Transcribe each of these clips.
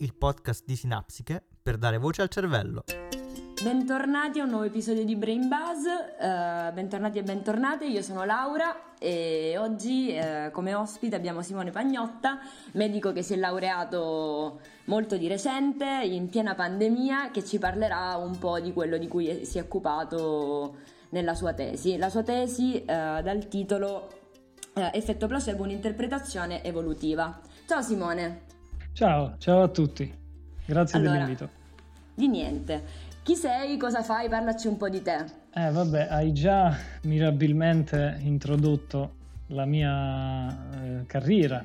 Il podcast di Sinapsiche per dare voce al cervello. Bentornati a un nuovo episodio di Brain Buzz, uh, bentornati e bentornate, io sono Laura e oggi uh, come ospite abbiamo Simone Pagnotta, medico che si è laureato molto di recente, in piena pandemia, che ci parlerà un po' di quello di cui si è occupato nella sua tesi. La sua tesi uh, dal titolo Effetto placebo, un'interpretazione evolutiva. Ciao Simone. Ciao, ciao a tutti. Grazie allora, dell'invito. Di niente. Chi sei? Cosa fai? Parlaci un po' di te. Eh, vabbè, hai già mirabilmente introdotto la mia eh, carriera.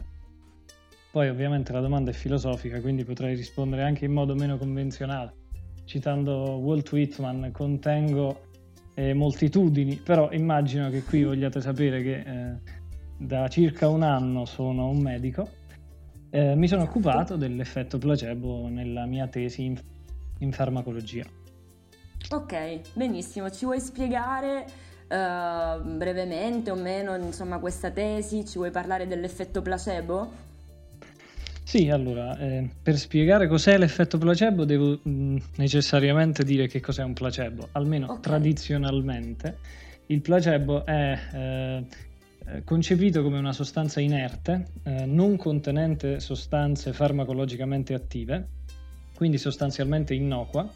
Poi ovviamente la domanda è filosofica, quindi potrei rispondere anche in modo meno convenzionale. Citando Walt Whitman, contengo eh, moltitudini, però immagino che qui vogliate sapere che eh, da circa un anno sono un medico. Eh, mi sono occupato dell'effetto placebo nella mia tesi in, in farmacologia. Ok, benissimo. Ci vuoi spiegare uh, brevemente o meno insomma, questa tesi? Ci vuoi parlare dell'effetto placebo? Sì, allora, eh, per spiegare cos'è l'effetto placebo devo mh, mm, necessariamente dire che cos'è un placebo, almeno okay. tradizionalmente. Il placebo è eh, eh concepito come una sostanza inerte, eh, non contenente sostanze farmacologicamente attive, quindi sostanzialmente innocua,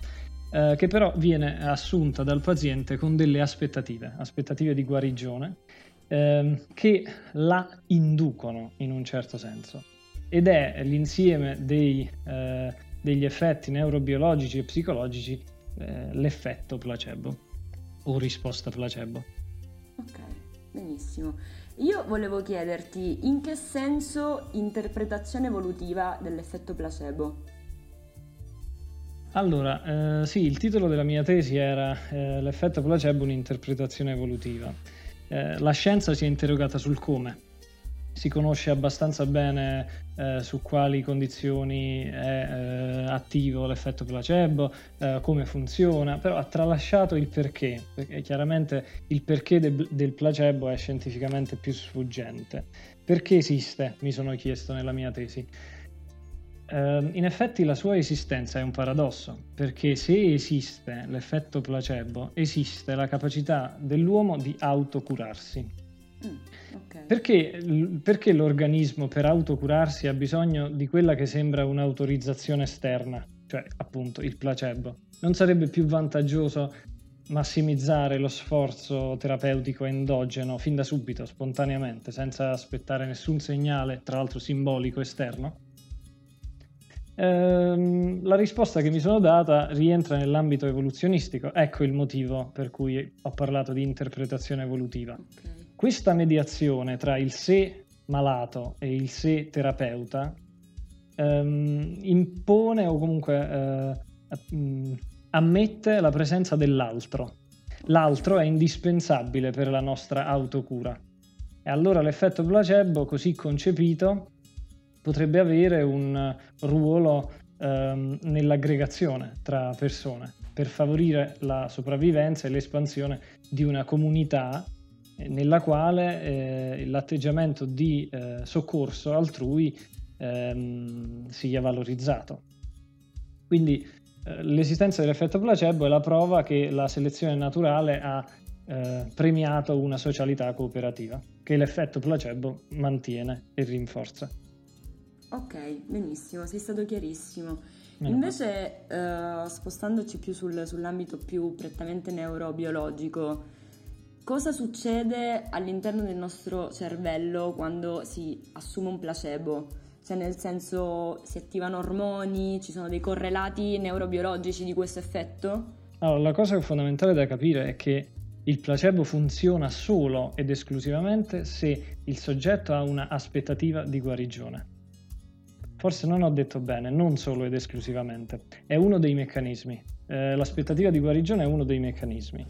eh, che però viene assunta dal paziente con delle aspettative, aspettative di guarigione, eh, che la inducono in un certo senso. Ed è l'insieme dei, eh, degli effetti neurobiologici e psicologici eh, l'effetto placebo o risposta placebo. Ok, benissimo. Io volevo chiederti in che senso interpretazione evolutiva dell'effetto placebo? Allora, eh, sì, il titolo della mia tesi era eh, L'effetto placebo, un'interpretazione evolutiva. Eh, la scienza si è interrogata sul come. Si conosce abbastanza bene eh, su quali condizioni è eh, attivo l'effetto placebo, eh, come funziona, però ha tralasciato il perché, perché chiaramente il perché de- del placebo è scientificamente più sfuggente. Perché esiste? Mi sono chiesto nella mia tesi. Uh, in effetti la sua esistenza è un paradosso, perché se esiste l'effetto placebo, esiste la capacità dell'uomo di autocurarsi. Mm, okay. perché, perché l'organismo per autocurarsi ha bisogno di quella che sembra un'autorizzazione esterna, cioè appunto il placebo? Non sarebbe più vantaggioso massimizzare lo sforzo terapeutico endogeno fin da subito, spontaneamente, senza aspettare nessun segnale, tra l'altro simbolico, esterno? Ehm, la risposta che mi sono data rientra nell'ambito evoluzionistico, ecco il motivo per cui ho parlato di interpretazione evolutiva. Okay. Questa mediazione tra il sé malato e il sé terapeuta ehm, impone o comunque eh, ammette la presenza dell'altro. L'altro è indispensabile per la nostra autocura. E allora l'effetto placebo, così concepito, potrebbe avere un ruolo ehm, nell'aggregazione tra persone per favorire la sopravvivenza e l'espansione di una comunità nella quale eh, l'atteggiamento di eh, soccorso altrui ehm, sia valorizzato. Quindi eh, l'esistenza dell'effetto placebo è la prova che la selezione naturale ha eh, premiato una socialità cooperativa, che l'effetto placebo mantiene e rinforza. Ok, benissimo, sei stato chiarissimo. Invece, uh, spostandoci più sul, sull'ambito più prettamente neurobiologico, cosa succede all'interno del nostro cervello quando si assume un placebo? Cioè, nel senso, si attivano ormoni, ci sono dei correlati neurobiologici di questo effetto? Allora, la cosa fondamentale da capire è che il placebo funziona solo ed esclusivamente se il soggetto ha una aspettativa di guarigione. Forse non ho detto bene, non solo ed esclusivamente, è uno dei meccanismi. Eh, l'aspettativa di guarigione è uno dei meccanismi,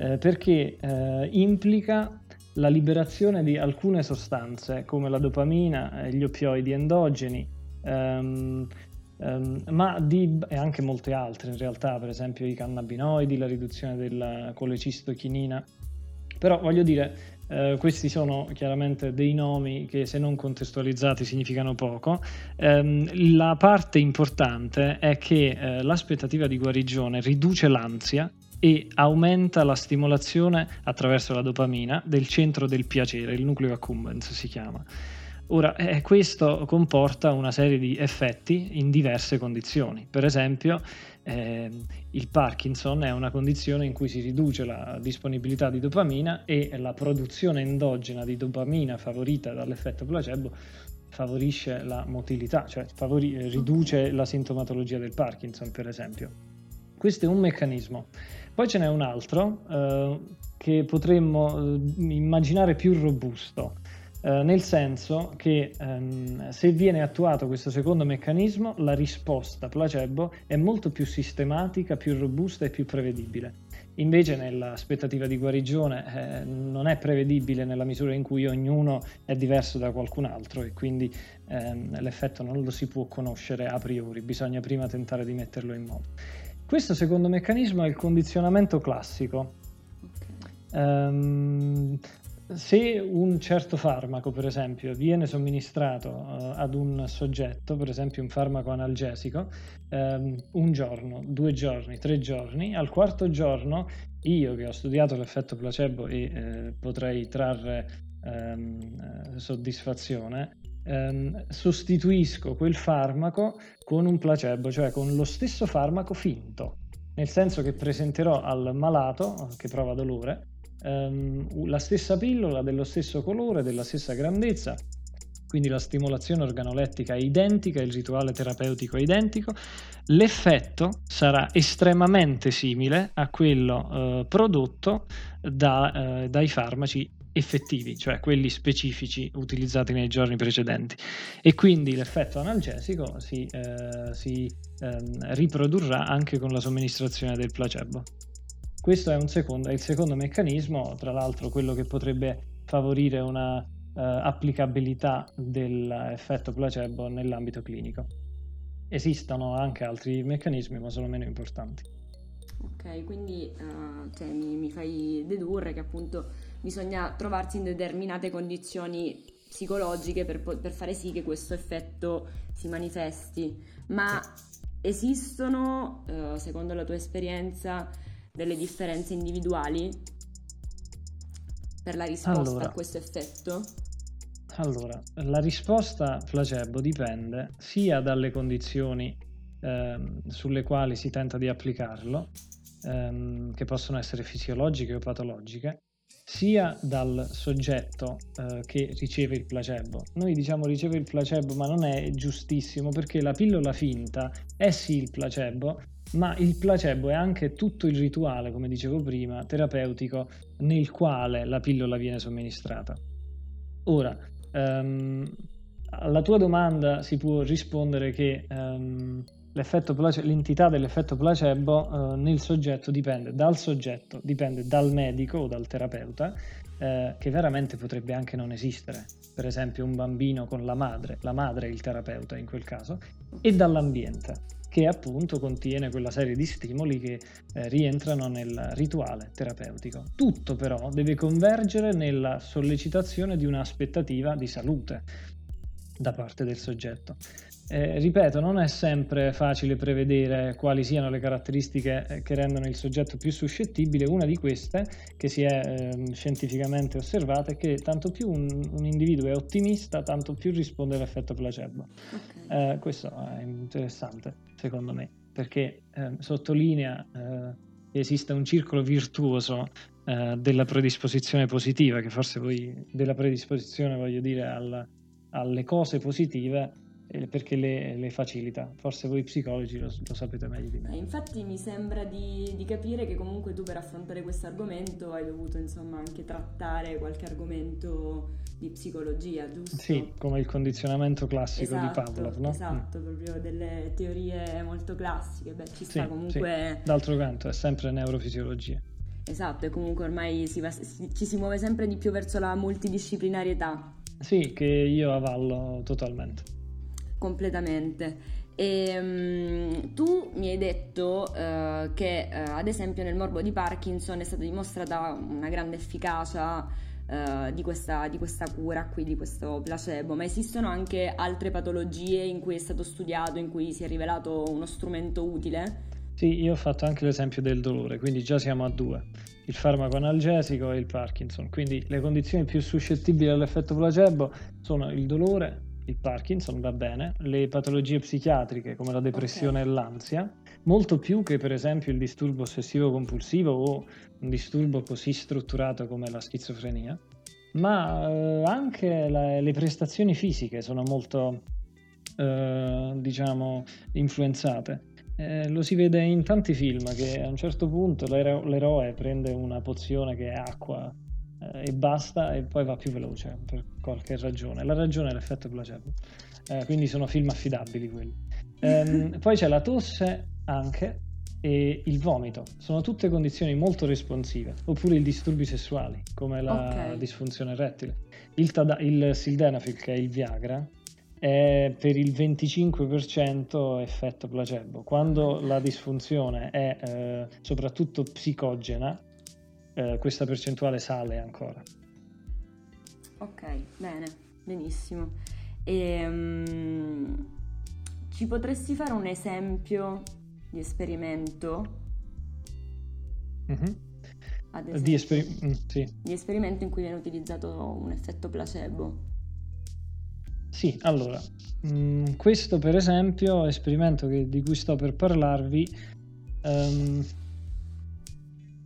eh, perché eh, implica la liberazione di alcune sostanze come la dopamina, gli oppioidi endogeni, ehm, ehm, ma di, e anche molte altre in realtà, per esempio i cannabinoidi, la riduzione della colecistochinina. Però voglio dire, eh, questi sono chiaramente dei nomi che se non contestualizzati significano poco. Eh, la parte importante è che eh, l'aspettativa di guarigione riduce l'ansia e aumenta la stimolazione attraverso la dopamina del centro del piacere, il nucleo accumbens si chiama. Ora, eh, questo comporta una serie di effetti in diverse condizioni. Per esempio, eh, il Parkinson è una condizione in cui si riduce la disponibilità di dopamina e la produzione endogena di dopamina favorita dall'effetto placebo favorisce la motilità, cioè favori- riduce la sintomatologia del Parkinson, per esempio. Questo è un meccanismo. Poi ce n'è un altro eh, che potremmo eh, immaginare più robusto eh, nel senso che ehm, se viene attuato questo secondo meccanismo, la risposta placebo è molto più sistematica, più robusta e più prevedibile. Invece nell'aspettativa di guarigione eh, non è prevedibile nella misura in cui ognuno è diverso da qualcun altro e quindi ehm, l'effetto non lo si può conoscere a priori, bisogna prima tentare di metterlo in moto. Questo secondo meccanismo è il condizionamento classico. Um, se un certo farmaco, per esempio, viene somministrato uh, ad un soggetto, per esempio un farmaco analgesico, um, un giorno, due giorni, tre giorni, al quarto giorno io che ho studiato l'effetto placebo e eh, potrei trarre um, soddisfazione, um, sostituisco quel farmaco con un placebo, cioè con lo stesso farmaco finto, nel senso che presenterò al malato che prova dolore ehm, la stessa pillola dello stesso colore, della stessa grandezza, quindi la stimolazione organolettica è identica, il rituale terapeutico è identico, l'effetto sarà estremamente simile a quello eh, prodotto da, eh, dai farmaci effettivi, cioè quelli specifici utilizzati nei giorni precedenti. E quindi l'effetto analgesico si, eh, si ehm, riprodurrà anche con la somministrazione del placebo. Questo è, secondo, è il secondo meccanismo, tra l'altro quello che potrebbe favorire una uh, applicabilità dell'effetto placebo nell'ambito clinico. Esistono anche altri meccanismi, ma sono meno importanti. Ok, quindi uh, cioè, mi, mi, fai dedurre che appunto bisogna trovarsi in determinate condizioni psicologiche per, per fare sì che questo effetto si manifesti. Ma esistono, uh, secondo la tua esperienza, delle differenze individuali per la risposta allora, a questo effetto? Allora, la risposta placebo dipende sia dalle condizioni ehm, sulle quali si tenta di applicarlo, ehm, che possono essere fisiologiche o patologiche, sia dal soggetto eh, che riceve il placebo. Noi diciamo riceve il placebo, ma non è giustissimo perché la pillola finta è sì il placebo, ma il placebo è anche tutto il rituale, come dicevo prima, terapeutico nel quale la pillola viene somministrata. Ora, um, alla tua domanda si può rispondere che um, place- l'entità dell'effetto placebo uh, nel soggetto dipende dal soggetto, dipende dal medico o dal terapeuta, uh, che veramente potrebbe anche non esistere. Per esempio un bambino con la madre, la madre è il terapeuta in quel caso, e dall'ambiente che appunto contiene quella serie di stimoli che eh, rientrano nel rituale terapeutico. Tutto però deve convergere nella sollecitazione di un'aspettativa di salute da parte del soggetto. Eh, ripeto, non è sempre facile prevedere quali siano le caratteristiche eh, che rendono il soggetto più suscettibile. Una di queste, che si è eh, scientificamente osservata, è che tanto più un, un, individuo è ottimista, tanto più risponde all'effetto placebo. Okay. Eh, questo è interessante, secondo me, perché ehm, sottolinea eh, che esiste un circolo virtuoso eh, della predisposizione positiva, che forse poi della predisposizione, voglio dire, al, alle cose positive perché le, le, facilita. Forse voi psicologi lo, lo sapete meglio di me. Eh, infatti mi sembra di, di, capire che comunque tu per affrontare questo argomento hai dovuto insomma anche trattare qualche argomento di psicologia, giusto? Sì, come il condizionamento classico esatto, di Pavlov, no? Esatto, mm. proprio delle teorie molto classiche. Beh, ci sta sì, comunque... Sì. D'altro canto è sempre neurofisiologia. Esatto, e comunque ormai si va, si, ci si muove sempre di più verso la multidisciplinarietà. Sì, che io avallo totalmente completamente. E, um, tu mi hai detto uh, che uh, ad esempio nel morbo di Parkinson è stata dimostrata una grande efficacia uh, di, questa, di questa cura qui, di questo placebo, ma esistono anche altre patologie in cui è stato studiato, in cui si è rivelato uno strumento utile? Sì, io ho fatto anche l'esempio del dolore, quindi già siamo a due, il farmaco analgesico e il Parkinson, quindi le condizioni più suscettibili all'effetto placebo sono il dolore, il Parkinson va bene, le patologie psichiatriche come la depressione okay. e l'ansia, molto più che per esempio il disturbo ossessivo compulsivo o un disturbo così strutturato come la schizofrenia, ma eh, anche la, le prestazioni fisiche sono molto, eh, diciamo, influenzate. Eh, lo si vede in tanti film che a un certo punto l'ero- l'eroe prende una pozione che è acqua eh, e basta e poi va più veloce per qualche ragione. La ragione è l'effetto placebo. Eh, quindi sono film affidabili quelli. Ehm, poi c'è la tosse anche e il vomito. Sono tutte condizioni molto responsive. Oppure i disturbi sessuali come la okay. disfunzione erettile. Il, tada- il sildenafil che è il Viagra è per il 25% effetto placebo. Quando la disfunzione è eh, soprattutto psicogena, eh, questa percentuale sale ancora. Ok, bene, benissimo. E, um, ci potresti fare un esempio di esperimento? Mm-hmm. Esempio, di, esperi- mm, sì. di esperimento in cui viene utilizzato un effetto placebo. Sì, allora, mh, mm, questo per esempio, esperimento che, di cui sto per parlarvi, um,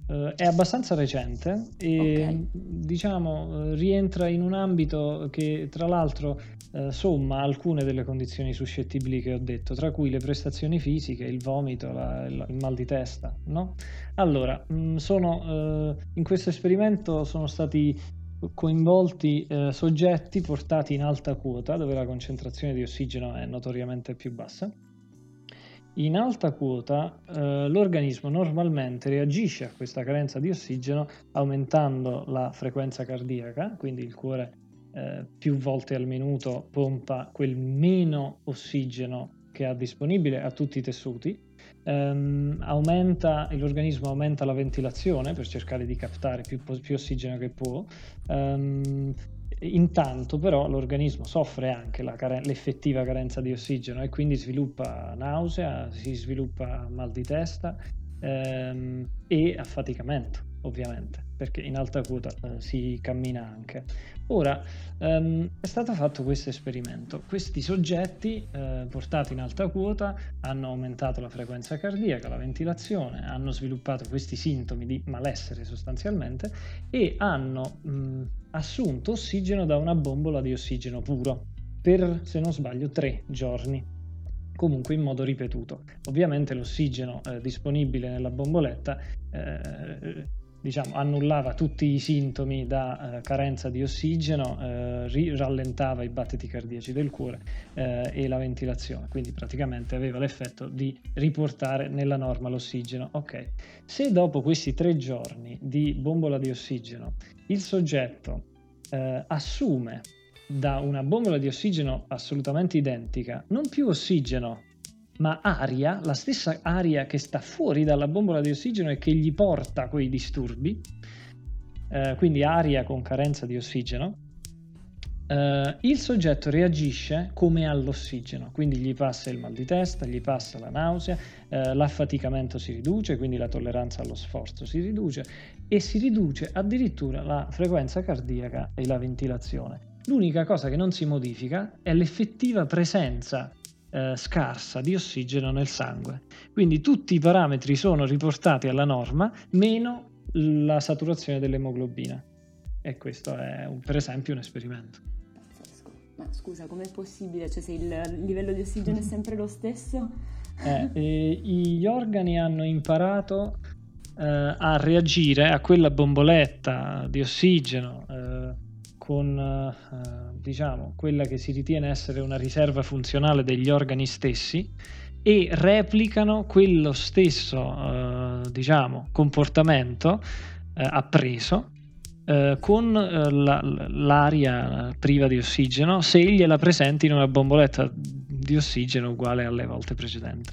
uh, è abbastanza recente e okay. diciamo rientra in un ambito che tra l'altro uh, somma alcune delle condizioni suscettibili che ho detto, tra cui le prestazioni fisiche, il vomito, la, il, il mal di testa. No? Allora, mh, mm, sono, uh, in questo esperimento sono stati coinvolti eh, soggetti portati in alta quota dove la concentrazione di ossigeno è notoriamente più bassa. In alta quota eh, l'organismo normalmente reagisce a questa carenza di ossigeno aumentando la frequenza cardiaca, quindi il cuore eh, più volte al minuto pompa quel meno ossigeno che ha disponibile a tutti i tessuti ehm, aumenta, l'organismo aumenta la ventilazione per cercare di captare più, più ossigeno che può. Um, intanto però l'organismo soffre anche la care- l'effettiva carenza di ossigeno e quindi sviluppa nausea, si sviluppa mal di testa ehm, e affaticamento ovviamente perché in alta quota eh, si cammina anche. Ora, ehm, è stato fatto questo esperimento. Questi soggetti eh, portati in alta quota hanno aumentato la frequenza cardiaca, la ventilazione, hanno sviluppato questi sintomi di malessere sostanzialmente e hanno mh, assunto ossigeno da una bombola di ossigeno puro per, se non sbaglio, tre giorni comunque in modo ripetuto. Ovviamente l'ossigeno eh, disponibile nella bomboletta eh, diciamo, annullava tutti i sintomi da eh, carenza di ossigeno, eh, rallentava i battiti cardiaci del cuore eh, e la ventilazione, quindi praticamente aveva l'effetto di riportare nella norma l'ossigeno. Ok, se dopo questi tre giorni di bombola di ossigeno il soggetto eh, assume da una bombola di ossigeno assolutamente identica. Non più ossigeno ma aria, la stessa aria che sta fuori dalla bombola di ossigeno e che gli porta quei disturbi, eh, quindi aria con carenza di ossigeno, eh, il soggetto reagisce come all'ossigeno, quindi gli passa il mal di testa, gli passa la nausea, eh, l'affaticamento si riduce, quindi la tolleranza allo sforzo si riduce e si riduce addirittura la frequenza cardiaca e la ventilazione. L'unica cosa che non si modifica è l'effettiva presenza eh, scarsa di ossigeno nel sangue. Quindi tutti i parametri sono riportati alla norma, meno la saturazione dell'emoglobina. E questo è un, per esempio un esperimento. Ma scusa, com'è possibile? Cioè se il livello di ossigeno è sempre lo stesso? Eh, gli organi hanno imparato eh, a reagire a quella bomboletta di ossigeno eh, con eh, diciamo, quella che si ritiene essere una riserva funzionale degli organi stessi e replicano quello stesso eh, diciamo, comportamento eh, appreso eh, con eh, la, l'aria priva di ossigeno se gliela presenti in una bomboletta di ossigeno uguale alle volte precedenti.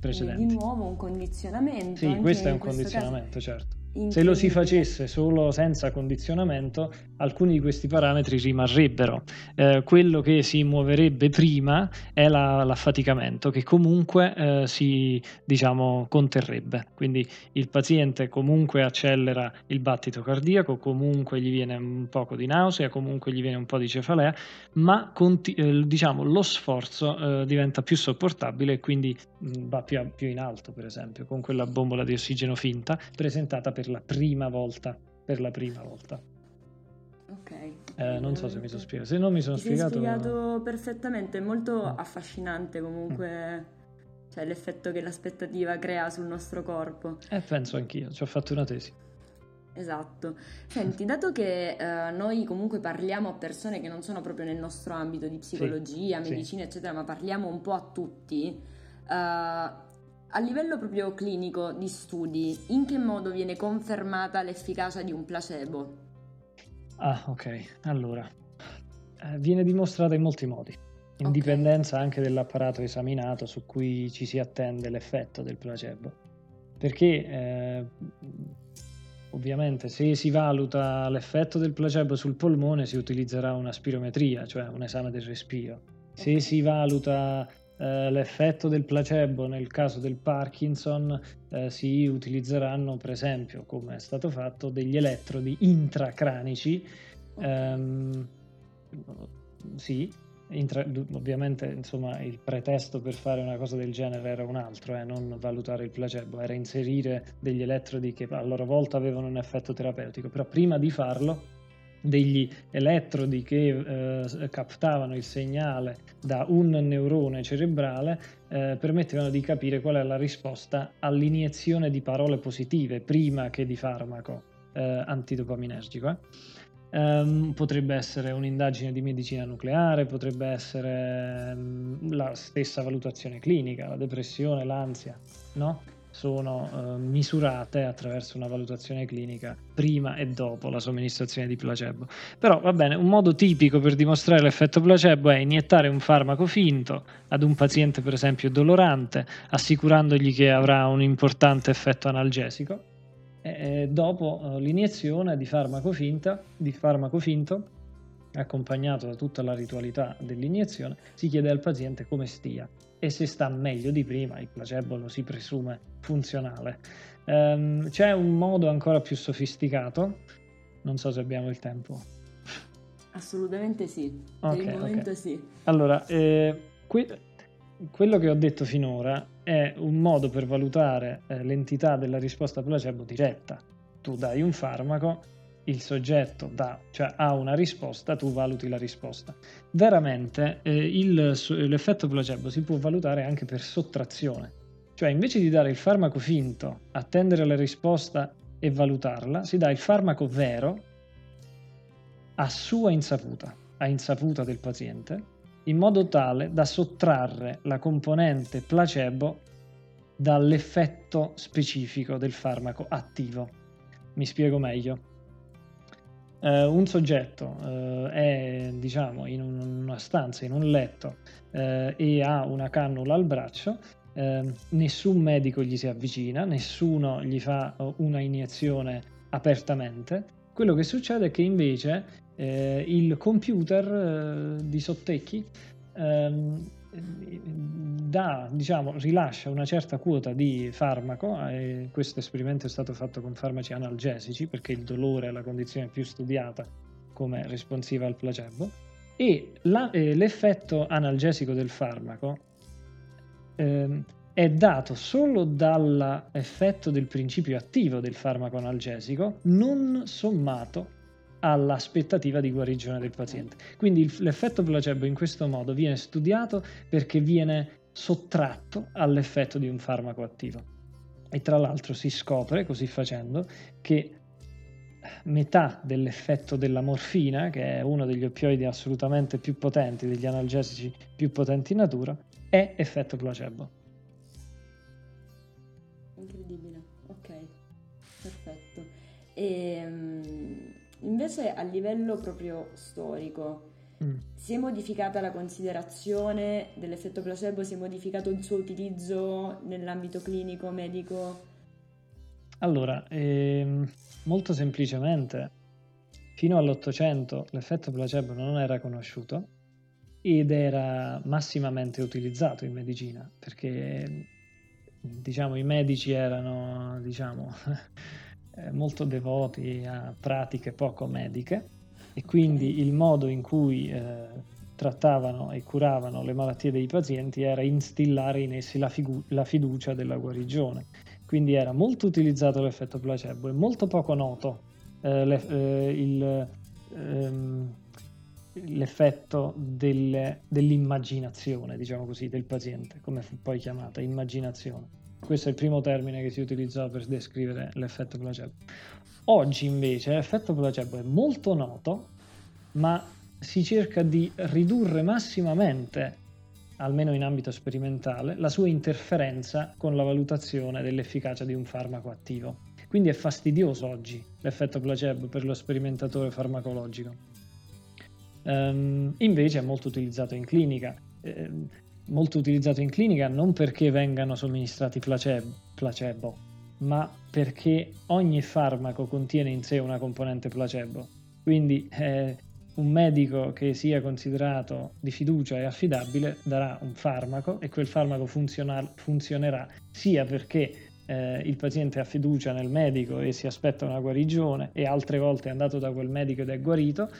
precedenti. di nuovo un condizionamento. Sì, questo è un condizionamento, caso. certo Se lo si facesse solo senza condizionamento, alcuni di questi parametri rimarrebbero. Eh, quello che si muoverebbe prima è la, l'affaticamento, che comunque eh, si diciamo, conterrebbe. Quindi il paziente comunque accelera il battito cardiaco, comunque gli viene un poco di nausea, comunque gli viene un po' di cefalea, ma conti- eh, diciamo, lo sforzo eh, diventa più sopportabile e quindi mh, va più, più in alto, per esempio, con quella bombola di ossigeno finta presentata per per la prima volta. Per la prima volta. Ok. Eh, non so se mi sono spiegato. Se non mi sono Ti spiegato. Sei spiegato perfettamente, è molto Mm. affascinante comunque. Cioè l'effetto che l'aspettativa crea sul nostro corpo. Eh, penso anch'io, ci ho fatto una tesi. Esatto. Senti, dato che eh, noi comunque parliamo a persone che non sono proprio nel nostro ambito di psicologia, sì. medicina, eccetera, ma parliamo un po' a tutti, eh, a livello proprio clinico di studi, in che modo viene confermata l'efficacia di un placebo? Ah, ok. Allora, eh, viene dimostrata in molti modi, in dipendenza anche dall'apparato esaminato su cui ci si attende l'effetto del placebo. Perché eh, ovviamente se si valuta l'effetto del placebo sul polmone si utilizzerà una spirometria, cioè un esame del respiro. Se si valuta eh, l'effetto del placebo nel caso del Parkinson eh, si utilizzeranno per esempio come è stato fatto degli elettrodi intracranici. Ehm, sì intra- ovviamente insomma il pretesto per fare una cosa del genere era un altro eh, non valutare il placebo era inserire degli elettrodi che a loro volta avevano un effetto terapeutico. Però prima di farlo degli elettrodi che eh, captavano il segnale da un neurone cerebrale eh, permettevano di capire qual è la risposta all'iniezione di parole positive prima che di farmaco eh, antidopaminergico. Um, potrebbe essere un'indagine di medicina nucleare, potrebbe essere um, la stessa valutazione clinica, la depressione, l'ansia, no? Sono uh, misurate attraverso una valutazione clinica prima e dopo la somministrazione di placebo. Però va bene, un modo tipico per dimostrare l'effetto placebo è iniettare un farmaco finto ad un paziente per esempio dolorante, assicurandogli che avrà un importante effetto analgesico. E dopo uh, l'iniezione di farmaco, finta, di farmaco finto, accompagnato da tutta la ritualità dell'iniezione, si chiede al paziente come stia e se sta meglio di prima, il placebo lo si presume funzionale. Um, c'è un modo ancora più sofisticato, non so se abbiamo il tempo. Assolutamente sì, okay, per il momento okay. sì. Allora, eh, que- quello che ho detto finora è un modo per valutare eh, l'entità della risposta placebo diretta. Tu dai un farmaco, il soggetto dà, cioè ha una risposta, tu valuti la risposta. Veramente eh, il, l'effetto placebo si può valutare anche per sottrazione, cioè invece di dare il farmaco finto, attendere la risposta e valutarla, si dà il farmaco vero a sua insaputa, a insaputa del paziente, in modo tale da sottrarre la componente placebo dall'effetto specifico del farmaco attivo. Mi spiego meglio. Uh, un soggetto uh, è diciamo in un, una stanza, in un letto uh, e ha una cannula al braccio, nessun medico gli si avvicina, nessuno gli fa una iniezione apertamente. Quello che succede è che invece il computer di Sottecchi ehm, da, diciamo, rilascia una certa quota di farmaco, questo esperimento è stato fatto con farmaci analgesici perché il dolore è la condizione più studiata come responsiva al placebo, e la, eh, l'effetto analgesico del farmaco eh, è dato solo dall'effetto del principio attivo del farmaco analgesico, non sommato all'aspettativa di guarigione del paziente. Quindi l'effetto placebo in questo modo viene studiato perché viene sottratto all'effetto di un farmaco attivo. E tra l'altro si scopre, così facendo, che metà dell'effetto della morfina, che è uno degli oppioidi assolutamente più potenti, degli analgesici più potenti in natura, è effetto placebo. Incredibile, ok, perfetto. E, Invece a livello proprio storico, mm. si è modificata la considerazione dell'effetto placebo, si è modificato il suo utilizzo nell'ambito clinico, medico? Allora, ehm, molto semplicemente, fino all'Ottocento l'effetto placebo non era conosciuto ed era massimamente utilizzato in medicina perché diciamo, i medici erano diciamo, molto devoti a pratiche poco mediche e quindi il modo in cui eh, trattavano e curavano le malattie dei pazienti era instillare in essi la, figu- la fiducia della guarigione. Quindi era molto utilizzato l'effetto placebo e molto poco noto eh, le, eh, il, ehm, l'effetto delle, dell'immaginazione, diciamo così, del paziente, come fu poi chiamata, immaginazione. Questo è il primo termine che si utilizzò per descrivere l'effetto placebo. Oggi invece l'effetto placebo è molto noto, ma si cerca di ridurre massimamente, almeno in ambito sperimentale, la sua interferenza con la valutazione dell'efficacia di un farmaco attivo. Quindi è fastidioso oggi l'effetto placebo per lo sperimentatore farmacologico. Um, invece è molto utilizzato in clinica. Eh, molto utilizzato in clinica non perché vengano somministrati placebo, placebo, ma perché ogni farmaco contiene in sé una componente placebo. Quindi eh, un medico che sia considerato di fiducia e affidabile darà un farmaco e quel farmaco funzionerà sia perché eh, il paziente ha fiducia nel medico e si aspetta una guarigione e altre volte è andato da quel medico ed è guarito,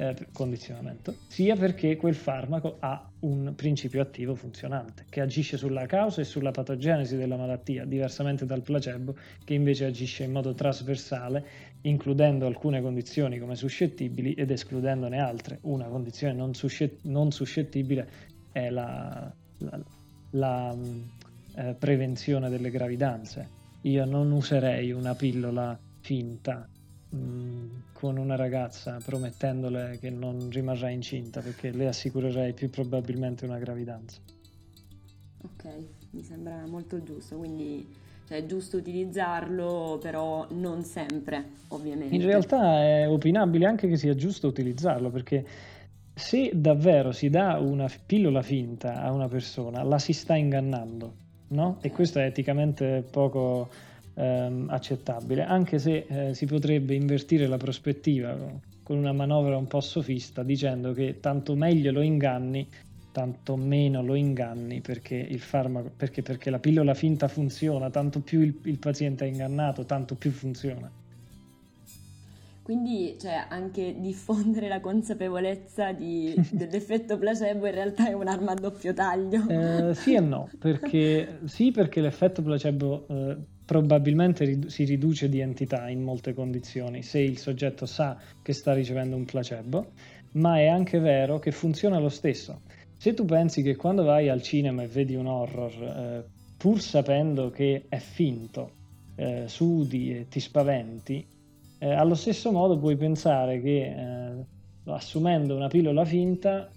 eh, condizionamento, sia perché quel farmaco ha un principio attivo funzionante che agisce sulla causa e sulla patogenesi della malattia, diversamente dal placebo che invece agisce in modo trasversale, includendo alcune condizioni come suscettibili ed escludendone altre. Una condizione non, suscett- non suscettibile è la, la, la eh, prevenzione delle gravidanze. Io non userei una pillola finta mh, mm, con una ragazza promettendole che non rimarrà incinta perché le assicurerei più probabilmente una gravidanza. Ok, mi sembra molto giusto, quindi cioè, è giusto utilizzarlo, però non sempre, ovviamente. In realtà è opinabile anche che sia giusto utilizzarlo perché se davvero si dà una pillola finta a una persona, la si sta ingannando no? E questo è eticamente poco ehm, accettabile, anche se eh, si potrebbe invertire la prospettiva con una manovra un po' sofista dicendo che tanto meglio lo inganni, tanto meno lo inganni perché il farmaco, perché, perché la pillola finta funziona, tanto più il, il paziente è ingannato, tanto più funziona. Quindi cioè, anche diffondere la consapevolezza di, dell'effetto placebo in realtà è un'arma a doppio taglio. Eh, sì e no, perché, sì perché l'effetto placebo eh, probabilmente rid- si riduce di entità in molte condizioni se il soggetto sa che sta ricevendo un placebo, ma è anche vero che funziona lo stesso. Se tu pensi che quando vai al cinema e vedi un horror, eh, pur sapendo che è finto, eh, sudi e ti spaventi, eh, allo stesso modo puoi pensare che eh, assumendo una pillola finta,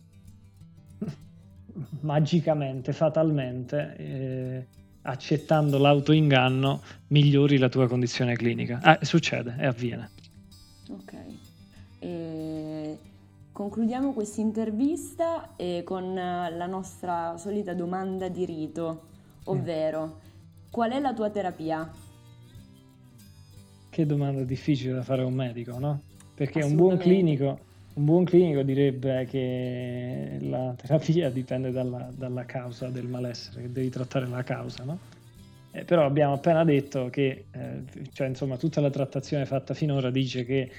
magicamente, fatalmente, eh, accettando l'autoinganno, migliori la tua condizione clinica. Ah, succede e avviene. Ok. E concludiamo questa intervista con la nostra solita domanda di rito, ovvero mm. qual è la tua terapia? Che domanda difficile da fare a un medico, no? Perché un buon, clinico, un buon clinico direbbe che la terapia dipende dalla, dalla causa del malessere, che devi trattare la causa, no? Eh, però abbiamo appena detto che, eh, cioè, insomma, tutta la trattazione fatta finora dice che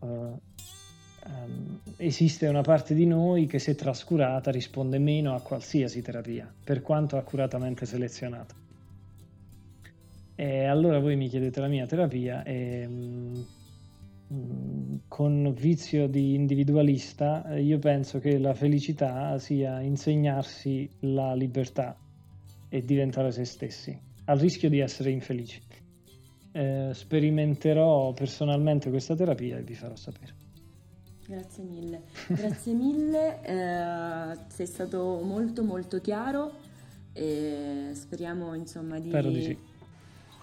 uh, um, esiste una parte di noi che se trascurata risponde meno a qualsiasi terapia, per quanto accuratamente selezionata. E allora voi mi chiedete la mia terapia e mh, mm, con vizio di individualista eh, io penso che la felicità sia insegnarsi la libertà e diventare se stessi, al rischio di essere infelici. Eh, sperimenterò personalmente questa terapia e vi farò sapere. Grazie mille, grazie mille, eh, sei stato molto molto chiaro e speriamo insomma di... Spero di sì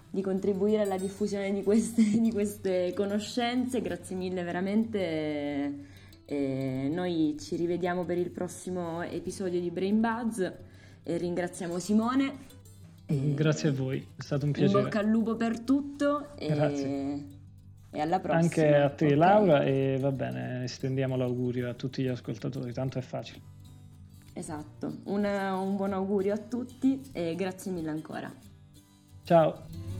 di contribuire alla diffusione di queste, di queste conoscenze. Grazie mille veramente. E noi ci rivediamo per il prossimo episodio di Brain Buzz e ringraziamo Simone. E... Grazie a voi, è stato un piacere. In bocca al lupo per tutto e, Grazie. e alla prossima. Anche a te okay. Laura e va bene, estendiamo l'augurio a tutti gli ascoltatori, tanto è facile. Esatto, un, un buon augurio a tutti e grazie mille ancora. Ciao.